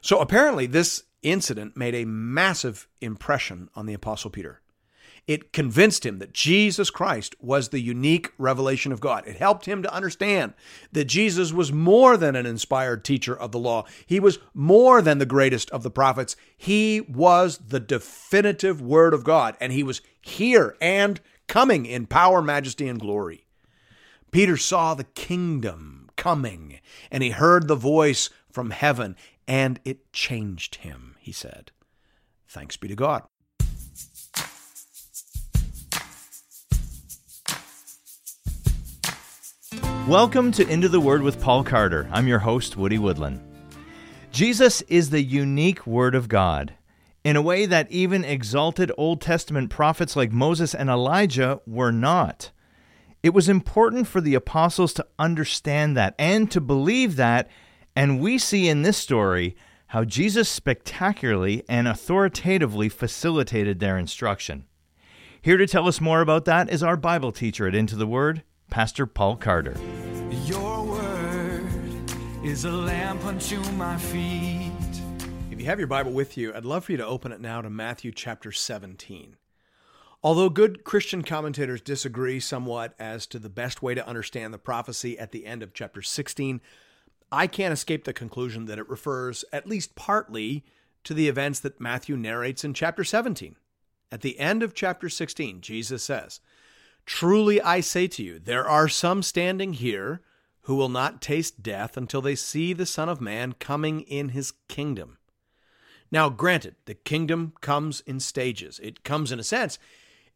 So apparently, this incident made a massive impression on the Apostle Peter. It convinced him that Jesus Christ was the unique revelation of God. It helped him to understand that Jesus was more than an inspired teacher of the law. He was more than the greatest of the prophets. He was the definitive Word of God, and he was here and coming in power, majesty, and glory. Peter saw the kingdom coming, and he heard the voice from heaven, and it changed him, he said. Thanks be to God. Welcome to Into the Word with Paul Carter. I'm your host, Woody Woodland. Jesus is the unique Word of God in a way that even exalted Old Testament prophets like Moses and Elijah were not. It was important for the apostles to understand that and to believe that, and we see in this story how Jesus spectacularly and authoritatively facilitated their instruction. Here to tell us more about that is our Bible teacher at Into the Word, Pastor Paul Carter. Your word is a lamp unto my feet. If you have your Bible with you, I'd love for you to open it now to Matthew chapter 17. Although good Christian commentators disagree somewhat as to the best way to understand the prophecy at the end of chapter 16, I can't escape the conclusion that it refers, at least partly, to the events that Matthew narrates in chapter 17. At the end of chapter 16, Jesus says, Truly I say to you, there are some standing here who will not taste death until they see the Son of Man coming in his kingdom. Now, granted, the kingdom comes in stages. It comes, in a sense,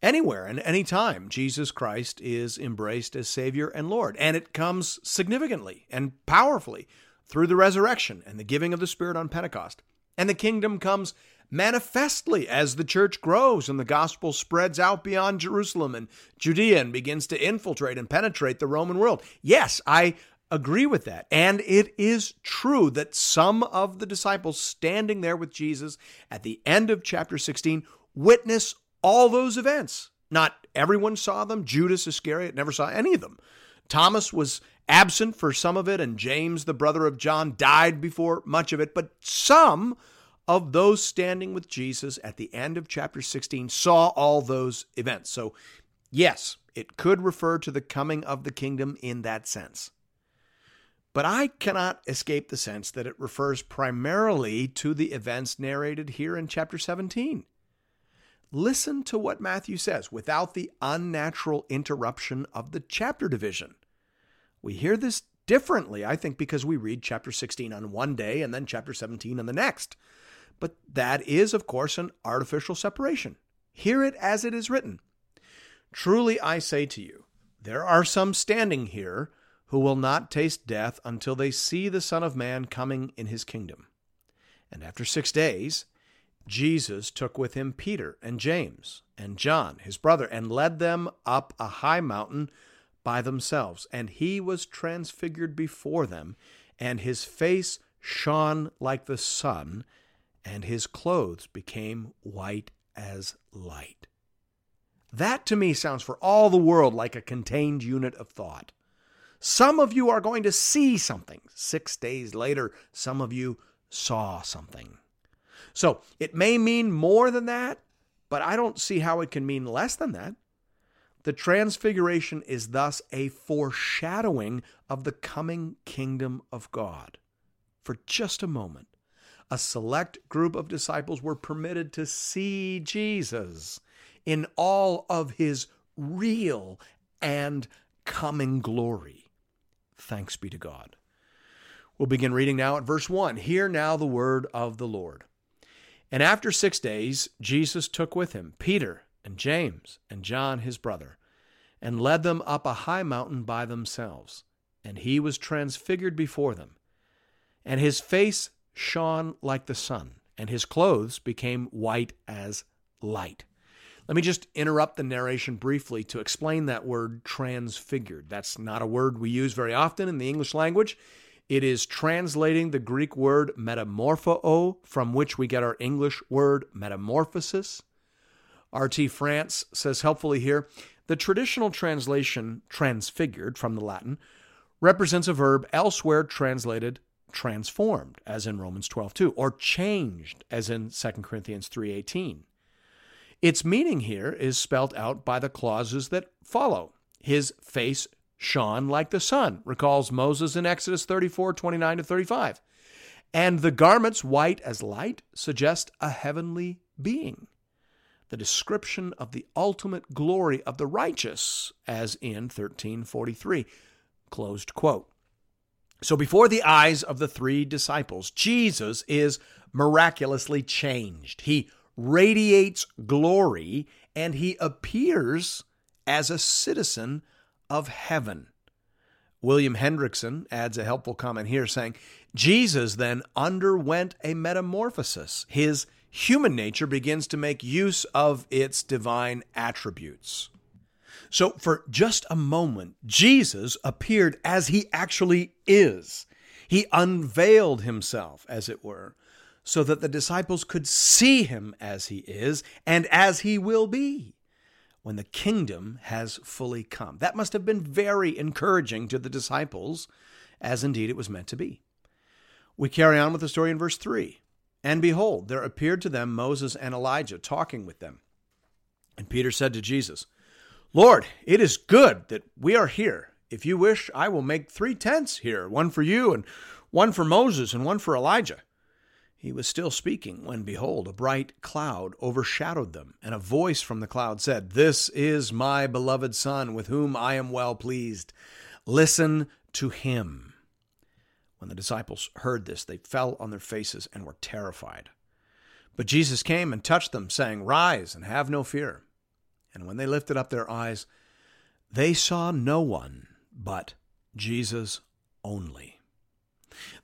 anywhere and any time Jesus Christ is embraced as Savior and Lord. And it comes significantly and powerfully through the resurrection and the giving of the Spirit on Pentecost. And the kingdom comes manifestly as the church grows and the gospel spreads out beyond Jerusalem and Judea and begins to infiltrate and penetrate the Roman world. Yes, I agree with that. And it is true that some of the disciples standing there with Jesus at the end of chapter 16 witness all those events. Not everyone saw them. Judas Iscariot never saw any of them. Thomas was absent for some of it, and James, the brother of John, died before much of it. But some of those standing with Jesus at the end of chapter 16 saw all those events. So, yes, it could refer to the coming of the kingdom in that sense. But I cannot escape the sense that it refers primarily to the events narrated here in chapter 17. Listen to what Matthew says without the unnatural interruption of the chapter division. We hear this differently, I think, because we read chapter 16 on one day and then chapter 17 on the next. But that is, of course, an artificial separation. Hear it as it is written Truly I say to you, there are some standing here who will not taste death until they see the Son of Man coming in his kingdom. And after six days, Jesus took with him Peter and James and John, his brother, and led them up a high mountain by themselves. And he was transfigured before them, and his face shone like the sun, and his clothes became white as light. That to me sounds for all the world like a contained unit of thought. Some of you are going to see something. Six days later, some of you saw something. So it may mean more than that, but I don't see how it can mean less than that. The transfiguration is thus a foreshadowing of the coming kingdom of God. For just a moment, a select group of disciples were permitted to see Jesus in all of his real and coming glory. Thanks be to God. We'll begin reading now at verse 1. Hear now the word of the Lord. And after six days, Jesus took with him Peter and James and John his brother, and led them up a high mountain by themselves. And he was transfigured before them. And his face shone like the sun, and his clothes became white as light. Let me just interrupt the narration briefly to explain that word transfigured. That's not a word we use very often in the English language. It is translating the Greek word metamorpho, from which we get our English word metamorphosis. R.T. France says helpfully here the traditional translation, transfigured from the Latin, represents a verb elsewhere translated transformed as in Romans 12:2 or changed as in 2 Corinthians 3:18. Its meaning here is spelt out by the clauses that follow. His face shone like the sun, recalls Moses in Exodus 34:29 to 35. And the garments white as light suggest a heavenly being. The description of the ultimate glory of the righteous, as in 1343. Closed quote. So before the eyes of the three disciples, Jesus is miraculously changed. He radiates glory and he appears as a citizen of heaven. William Hendriksen adds a helpful comment here saying, Jesus then underwent a metamorphosis. His human nature begins to make use of its divine attributes. So, for just a moment, Jesus appeared as he actually is. He unveiled himself, as it were, so that the disciples could see him as he is and as he will be when the kingdom has fully come. That must have been very encouraging to the disciples, as indeed it was meant to be. We carry on with the story in verse 3. And behold, there appeared to them Moses and Elijah talking with them. And Peter said to Jesus, Lord, it is good that we are here. If you wish, I will make three tents here one for you, and one for Moses, and one for Elijah. He was still speaking when, behold, a bright cloud overshadowed them, and a voice from the cloud said, This is my beloved Son, with whom I am well pleased. Listen to him. When the disciples heard this, they fell on their faces and were terrified. But Jesus came and touched them, saying, Rise and have no fear. And when they lifted up their eyes, they saw no one but Jesus only.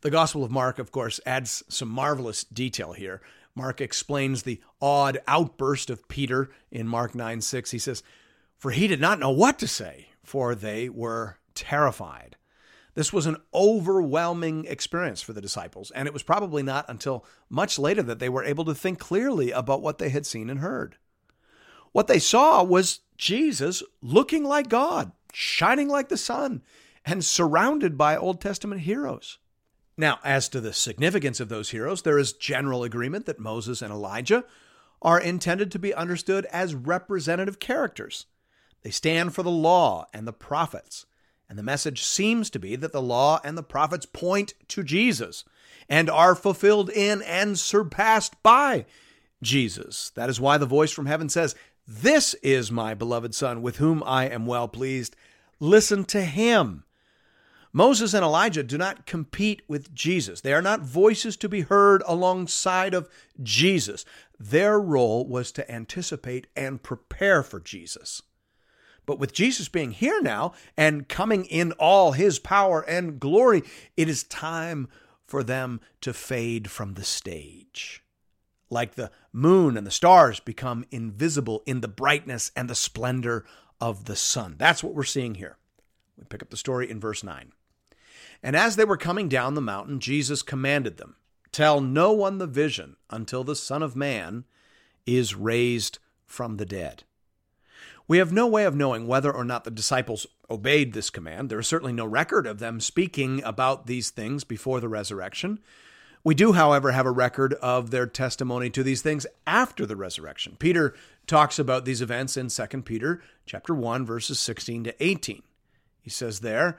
The Gospel of Mark, of course, adds some marvelous detail here. Mark explains the odd outburst of Peter in Mark 9 6. He says, For he did not know what to say, for they were terrified. This was an overwhelming experience for the disciples, and it was probably not until much later that they were able to think clearly about what they had seen and heard. What they saw was Jesus looking like God, shining like the sun, and surrounded by Old Testament heroes. Now, as to the significance of those heroes, there is general agreement that Moses and Elijah are intended to be understood as representative characters. They stand for the law and the prophets, and the message seems to be that the law and the prophets point to Jesus and are fulfilled in and surpassed by Jesus. That is why the voice from heaven says, this is my beloved Son, with whom I am well pleased. Listen to him. Moses and Elijah do not compete with Jesus. They are not voices to be heard alongside of Jesus. Their role was to anticipate and prepare for Jesus. But with Jesus being here now and coming in all his power and glory, it is time for them to fade from the stage like the moon and the stars become invisible in the brightness and the splendor of the sun. That's what we're seeing here. We pick up the story in verse 9. And as they were coming down the mountain, Jesus commanded them, Tell no one the vision until the Son of Man is raised from the dead. We have no way of knowing whether or not the disciples obeyed this command. There is certainly no record of them speaking about these things before the resurrection. We do, however, have a record of their testimony to these things after the resurrection. Peter talks about these events in 2 Peter chapter 1 verses 16 to 18. He says there,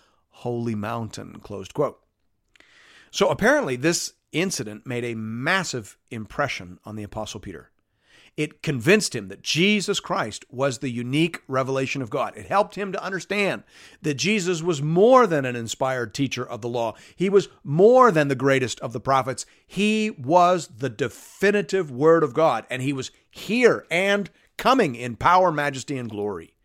holy mountain. Closed quote. So apparently, this incident made a massive impression on the Apostle Peter. It convinced him that Jesus Christ was the unique revelation of God. It helped him to understand that Jesus was more than an inspired teacher of the law. He was more than the greatest of the prophets. He was the definitive word of God, and he was here and coming in power, majesty, and glory.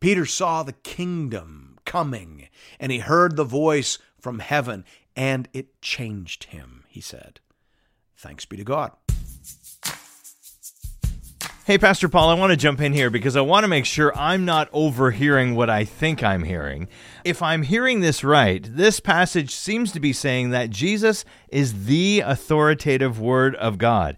Peter saw the kingdom coming, and he heard the voice from heaven, and it changed him. he said. Thanks be to God. Hey, Pastor Paul, I want to jump in here because I want to make sure I'm not overhearing what I think I'm hearing. If I'm hearing this right, this passage seems to be saying that Jesus is the authoritative Word of God.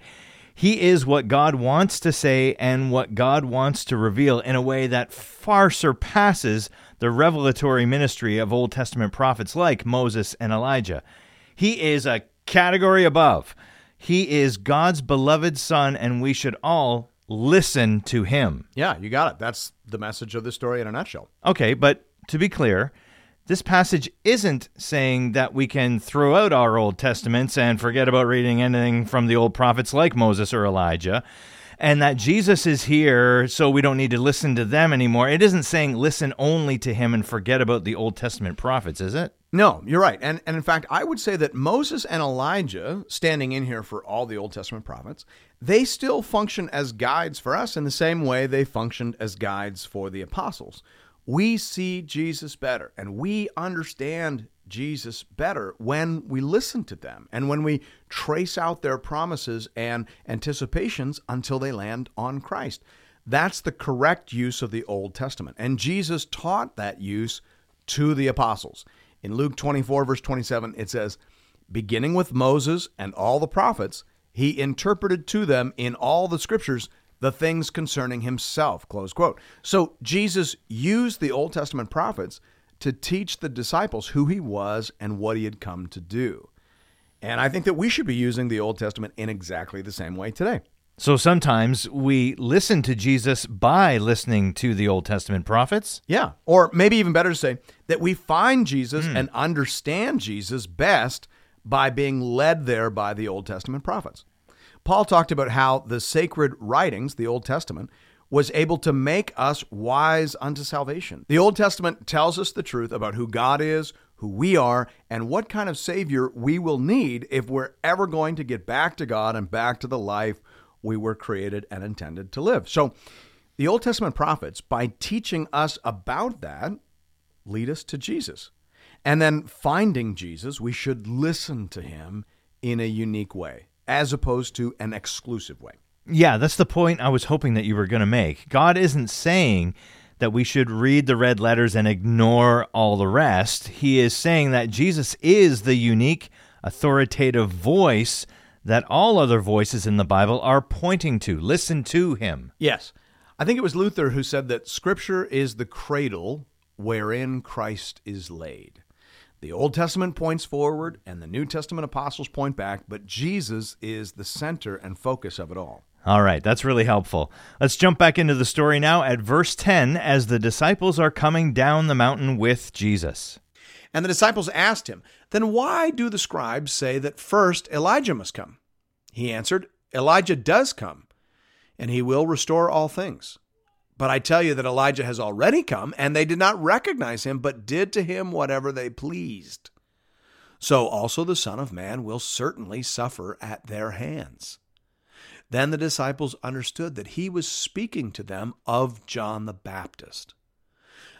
He is what God wants to say and what God wants to reveal in a way that far surpasses the revelatory ministry of Old Testament prophets like Moses and Elijah. He is a category above. He is God's beloved Son, and we should all listen to him. Yeah, you got it. That's the message of the story in a nutshell. Okay, but to be clear, this passage isn't saying that we can throw out our Old Testaments and forget about reading anything from the old prophets like Moses or Elijah, and that Jesus is here so we don't need to listen to them anymore. It isn't saying listen only to him and forget about the Old Testament prophets, is it? No, you're right. And, and in fact, I would say that Moses and Elijah, standing in here for all the Old Testament prophets, they still function as guides for us in the same way they functioned as guides for the apostles. We see Jesus better and we understand Jesus better when we listen to them and when we trace out their promises and anticipations until they land on Christ. That's the correct use of the Old Testament. And Jesus taught that use to the apostles. In Luke 24, verse 27, it says, Beginning with Moses and all the prophets, he interpreted to them in all the scriptures the things concerning himself. Close quote. So Jesus used the Old Testament prophets to teach the disciples who he was and what he had come to do. And I think that we should be using the Old Testament in exactly the same way today. So sometimes we listen to Jesus by listening to the Old Testament prophets. Yeah. Or maybe even better to say that we find Jesus mm. and understand Jesus best by being led there by the Old Testament prophets. Paul talked about how the sacred writings, the Old Testament, was able to make us wise unto salvation. The Old Testament tells us the truth about who God is, who we are, and what kind of Savior we will need if we're ever going to get back to God and back to the life we were created and intended to live. So, the Old Testament prophets, by teaching us about that, lead us to Jesus. And then finding Jesus, we should listen to him in a unique way, as opposed to an exclusive way. Yeah, that's the point I was hoping that you were going to make. God isn't saying that we should read the red letters and ignore all the rest. He is saying that Jesus is the unique, authoritative voice that all other voices in the Bible are pointing to. Listen to him. Yes. I think it was Luther who said that Scripture is the cradle wherein Christ is laid. The Old Testament points forward and the New Testament apostles point back, but Jesus is the center and focus of it all. All right, that's really helpful. Let's jump back into the story now at verse 10 as the disciples are coming down the mountain with Jesus. And the disciples asked him, Then why do the scribes say that first Elijah must come? He answered, Elijah does come, and he will restore all things. But I tell you that Elijah has already come, and they did not recognize him, but did to him whatever they pleased. So also the Son of Man will certainly suffer at their hands. Then the disciples understood that he was speaking to them of John the Baptist.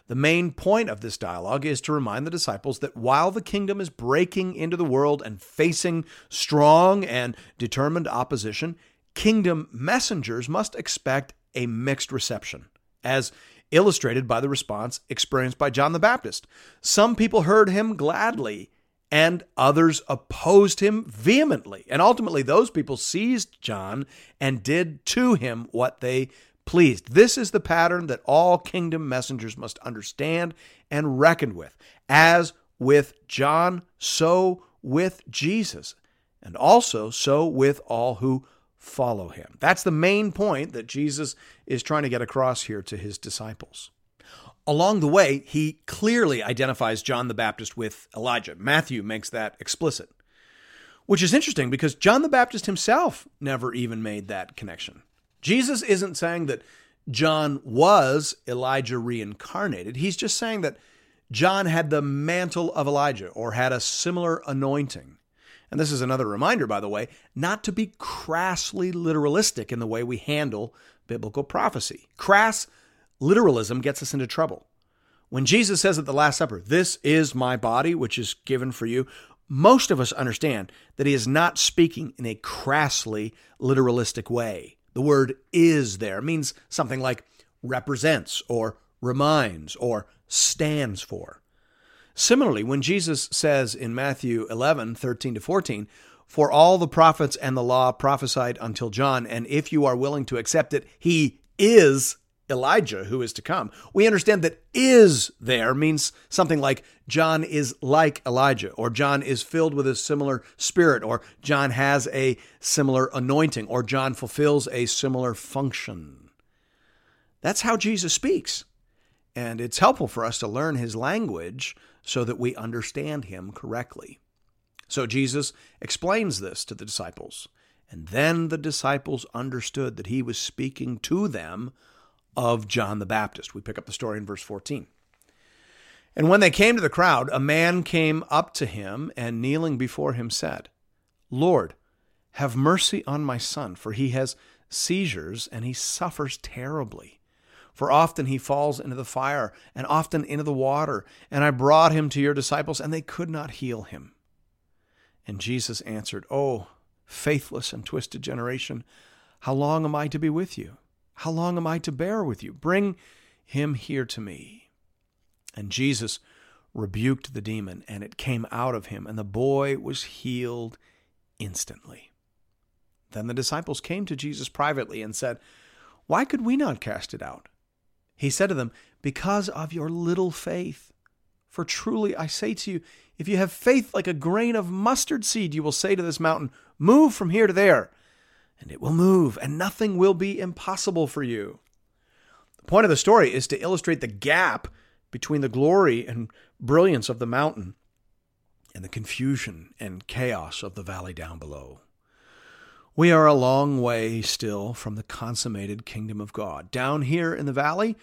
The main point of this dialogue is to remind the disciples that while the kingdom is breaking into the world and facing strong and determined opposition, kingdom messengers must expect a mixed reception, as illustrated by the response experienced by John the Baptist. Some people heard him gladly, and others opposed him vehemently. And ultimately, those people seized John and did to him what they pleased. This is the pattern that all kingdom messengers must understand and reckon with. As with John, so with Jesus, and also so with all who follow him. That's the main point that Jesus is trying to get across here to his disciples. Along the way, he clearly identifies John the Baptist with Elijah. Matthew makes that explicit, which is interesting because John the Baptist himself never even made that connection. Jesus isn't saying that John was Elijah reincarnated. He's just saying that John had the mantle of Elijah or had a similar anointing. And this is another reminder, by the way, not to be crassly literalistic in the way we handle biblical prophecy. Crass literalism gets us into trouble. When Jesus says at the Last Supper, This is my body, which is given for you, most of us understand that he is not speaking in a crassly literalistic way. The word is there means something like represents or reminds or stands for. Similarly, when Jesus says in Matthew 11, 13 to 14, For all the prophets and the law prophesied until John, and if you are willing to accept it, he is Elijah who is to come. We understand that is there means something like John is like Elijah, or John is filled with a similar spirit, or John has a similar anointing, or John fulfills a similar function. That's how Jesus speaks. And it's helpful for us to learn his language so that we understand him correctly. So Jesus explains this to the disciples. And then the disciples understood that he was speaking to them of John the Baptist. We pick up the story in verse 14. And when they came to the crowd, a man came up to him and kneeling before him said, Lord, have mercy on my son, for he has seizures and he suffers terribly. For often he falls into the fire and often into the water. And I brought him to your disciples, and they could not heal him. And Jesus answered, Oh, faithless and twisted generation, how long am I to be with you? How long am I to bear with you? Bring him here to me. And Jesus rebuked the demon, and it came out of him, and the boy was healed instantly. Then the disciples came to Jesus privately and said, Why could we not cast it out? He said to them, Because of your little faith. For truly I say to you, if you have faith like a grain of mustard seed, you will say to this mountain, Move from here to there, and it will move, and nothing will be impossible for you. The point of the story is to illustrate the gap between the glory and brilliance of the mountain and the confusion and chaos of the valley down below. We are a long way still from the consummated kingdom of God. Down here in the valley,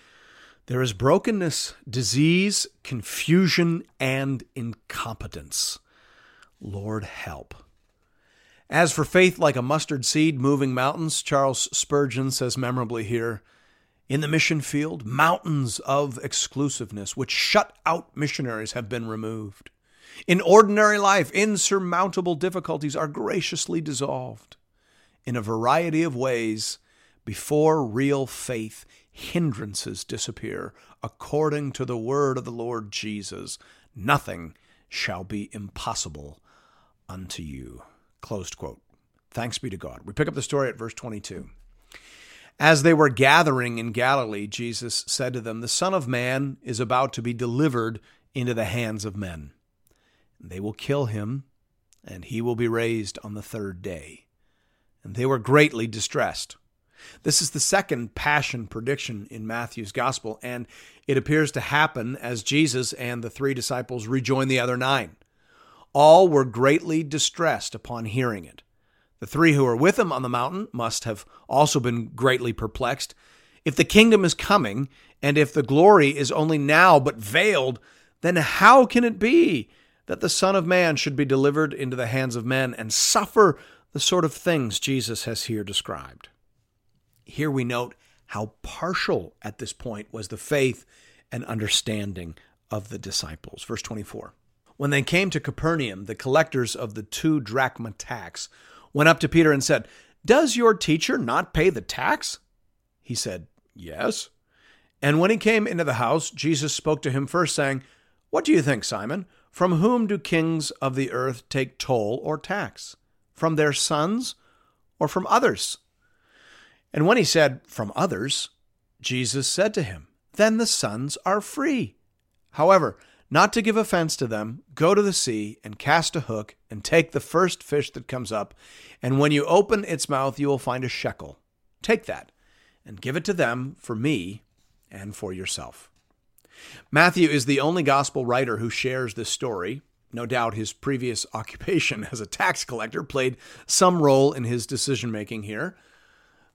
there is brokenness, disease, confusion, and incompetence. Lord, help. As for faith like a mustard seed moving mountains, Charles Spurgeon says memorably here In the mission field, mountains of exclusiveness which shut out missionaries have been removed. In ordinary life, insurmountable difficulties are graciously dissolved in a variety of ways before real faith hindrances disappear. According to the word of the Lord Jesus nothing shall be impossible unto you. Closed quote. Thanks be to God. We pick up the story at verse 22 as they were gathering in Galilee Jesus said to them the son of man is about to be delivered into the hands of men. They will kill him and he will be raised on the third day and they were greatly distressed. This is the second passion prediction in Matthew's gospel, and it appears to happen as Jesus and the three disciples rejoin the other nine. All were greatly distressed upon hearing it. The three who were with him on the mountain must have also been greatly perplexed. If the kingdom is coming, and if the glory is only now but veiled, then how can it be that the Son of Man should be delivered into the hands of men and suffer the sort of things Jesus has here described. Here we note how partial at this point was the faith and understanding of the disciples. Verse 24. When they came to Capernaum, the collectors of the two drachma tax went up to Peter and said, Does your teacher not pay the tax? He said, Yes. And when he came into the house, Jesus spoke to him first, saying, What do you think, Simon? From whom do kings of the earth take toll or tax? From their sons or from others? And when he said, From others, Jesus said to him, Then the sons are free. However, not to give offense to them, go to the sea and cast a hook and take the first fish that comes up, and when you open its mouth, you will find a shekel. Take that and give it to them for me and for yourself. Matthew is the only gospel writer who shares this story, no doubt his previous occupation as a tax collector played some role in his decision making here.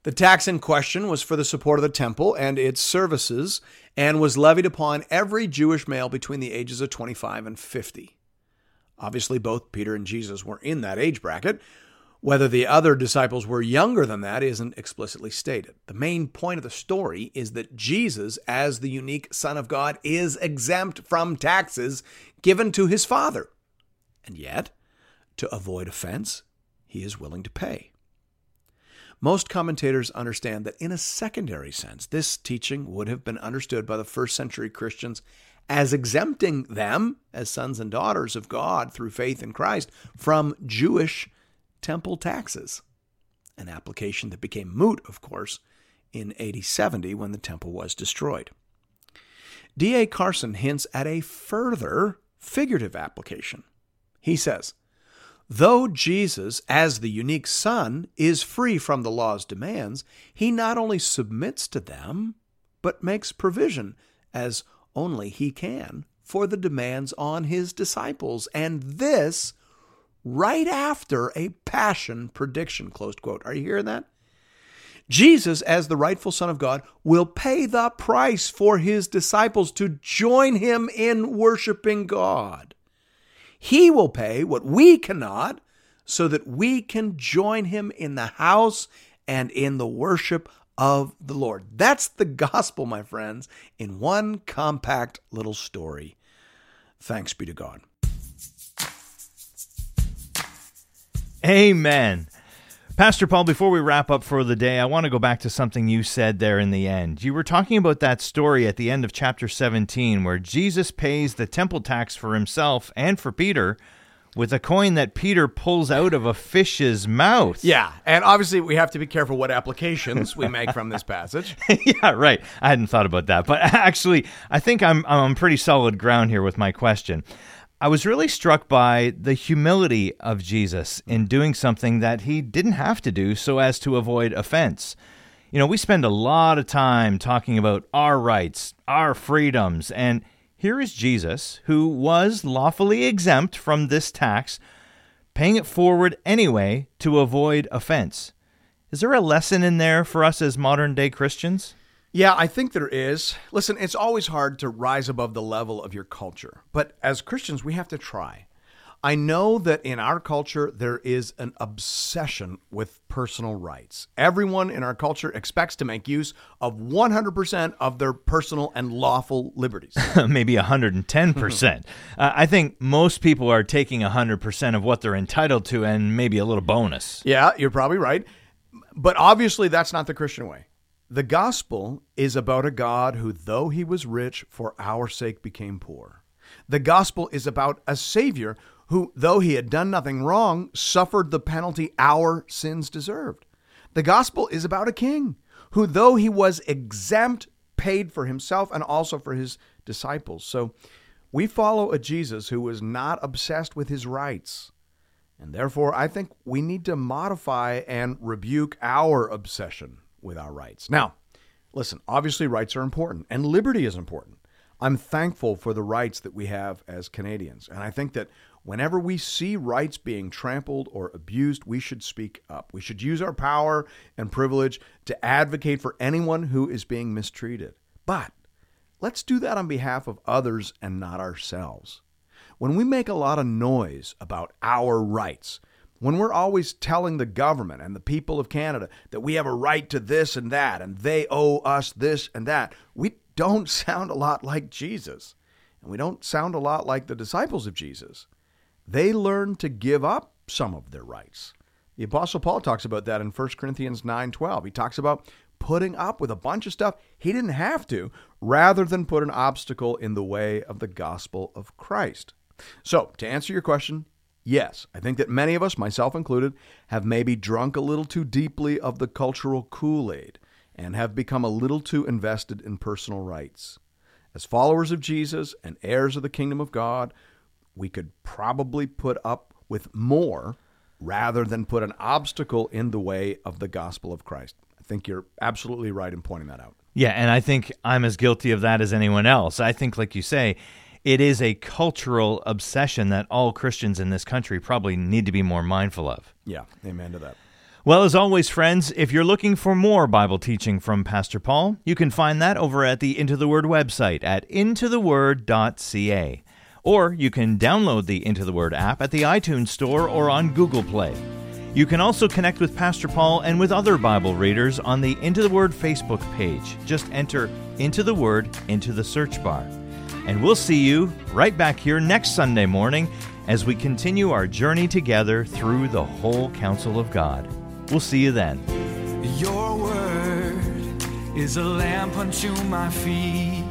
The tax in question was for the support of the temple and its services and was levied upon every Jewish male between the ages of 25 and 50. Obviously, both Peter and Jesus were in that age bracket. Whether the other disciples were younger than that isn't explicitly stated. The main point of the story is that Jesus, as the unique Son of God, is exempt from taxes given to his Father. And yet, to avoid offense, he is willing to pay. Most commentators understand that in a secondary sense, this teaching would have been understood by the first century Christians as exempting them, as sons and daughters of God through faith in Christ, from Jewish temple taxes. An application that became moot, of course, in AD 70 when the temple was destroyed. D.A. Carson hints at a further figurative application. He says, Though Jesus, as the unique Son, is free from the law's demands, he not only submits to them, but makes provision, as only he can, for the demands on his disciples, and this right after a passion prediction. Closed quote. Are you hearing that? Jesus, as the rightful Son of God, will pay the price for his disciples to join him in worshiping God. He will pay what we cannot so that we can join him in the house and in the worship of the Lord. That's the gospel, my friends, in one compact little story. Thanks be to God. Amen. Pastor Paul, before we wrap up for the day, I want to go back to something you said there in the end. You were talking about that story at the end of chapter 17 where Jesus pays the temple tax for himself and for Peter with a coin that Peter pulls out of a fish's mouth. Yeah, and obviously we have to be careful what applications we make from this passage. yeah, right. I hadn't thought about that, but actually, I think I'm I'm on pretty solid ground here with my question. I was really struck by the humility of Jesus in mm. doing something that he didn't have to do so as to avoid offense. You know, we spend a lot of time talking about our rights, our freedoms, and here is Jesus, who was lawfully exempt from this tax, paying it forward anyway to avoid offense. Is there a lesson in there for us as modern day Christians? Yeah, I think there is. Listen, it's always hard to rise above the level of your culture, but as Christians, we have to try. I know that in our culture, there is an obsession with personal rights. Everyone in our culture expects to make use of 100% of their personal and lawful liberties. Maybe 110%. uh, I think most people are taking 100% of what they're entitled to and maybe a little bonus. Yeah, you're probably right. But obviously, that's not the Christian way. The gospel is about a God who, though he was rich, for our sake became poor. The gospel is about a Savior who, though he had done nothing wrong, suffered the penalty our sins deserved. The gospel is about a king who, though he was exempt, paid for himself and also for his disciples. So we follow a Jesus who was not obsessed with his rights. And therefore, I think we need to modify and rebuke our obsession with our rights. Now, listen, obviously, rights are important and liberty is important. I'm thankful for the rights that we have as Canadians. And I think that whenever we see rights being trampled or abused, we should speak up. We should use our power and privilege to advocate for anyone who is being mistreated. But let's do that on behalf of others and not ourselves. When we make a lot of noise about our rights, when we're always telling the government and the people of Canada that we have a right to this and that and they owe us this and that, we don't sound a lot like Jesus. And we don't sound a lot like the disciples of Jesus. They learned to give up some of their rights. The apostle Paul talks about that in 1 Corinthians 9:12. He talks about putting up with a bunch of stuff he didn't have to rather than put an obstacle in the way of the gospel of Christ. So, to answer your question, yes, I think that many of us, myself included, have maybe drunk a little too deeply of the cultural Kool-Aid and have become a little too invested in personal rights. As followers of Jesus and heirs of the kingdom of God, we could probably put up with more rather than put an obstacle in the way of the gospel of Christ. I think you're absolutely right in pointing that out. Yeah, and I think I'm as guilty of that as anyone else. I think, like you say, it is a cultural obsession that all Christians in this country probably need to be more mindful of. Yeah, amen to that. Well, as always, friends, if you're looking for more Bible teaching from Pastor Paul, you can find that over at the Into the Word website at intotheword.ca. Or you can download the Into the Word app at the iTunes Store or on Google Play. You can also connect with Pastor Paul and with other Bible readers on the Into the Word Facebook page. Just enter Into the Word into the search bar. And we'll see you right back here next Sunday morning as we continue our journey together through the whole counsel of God. We'll see you then. Your word is a lamp unto my feet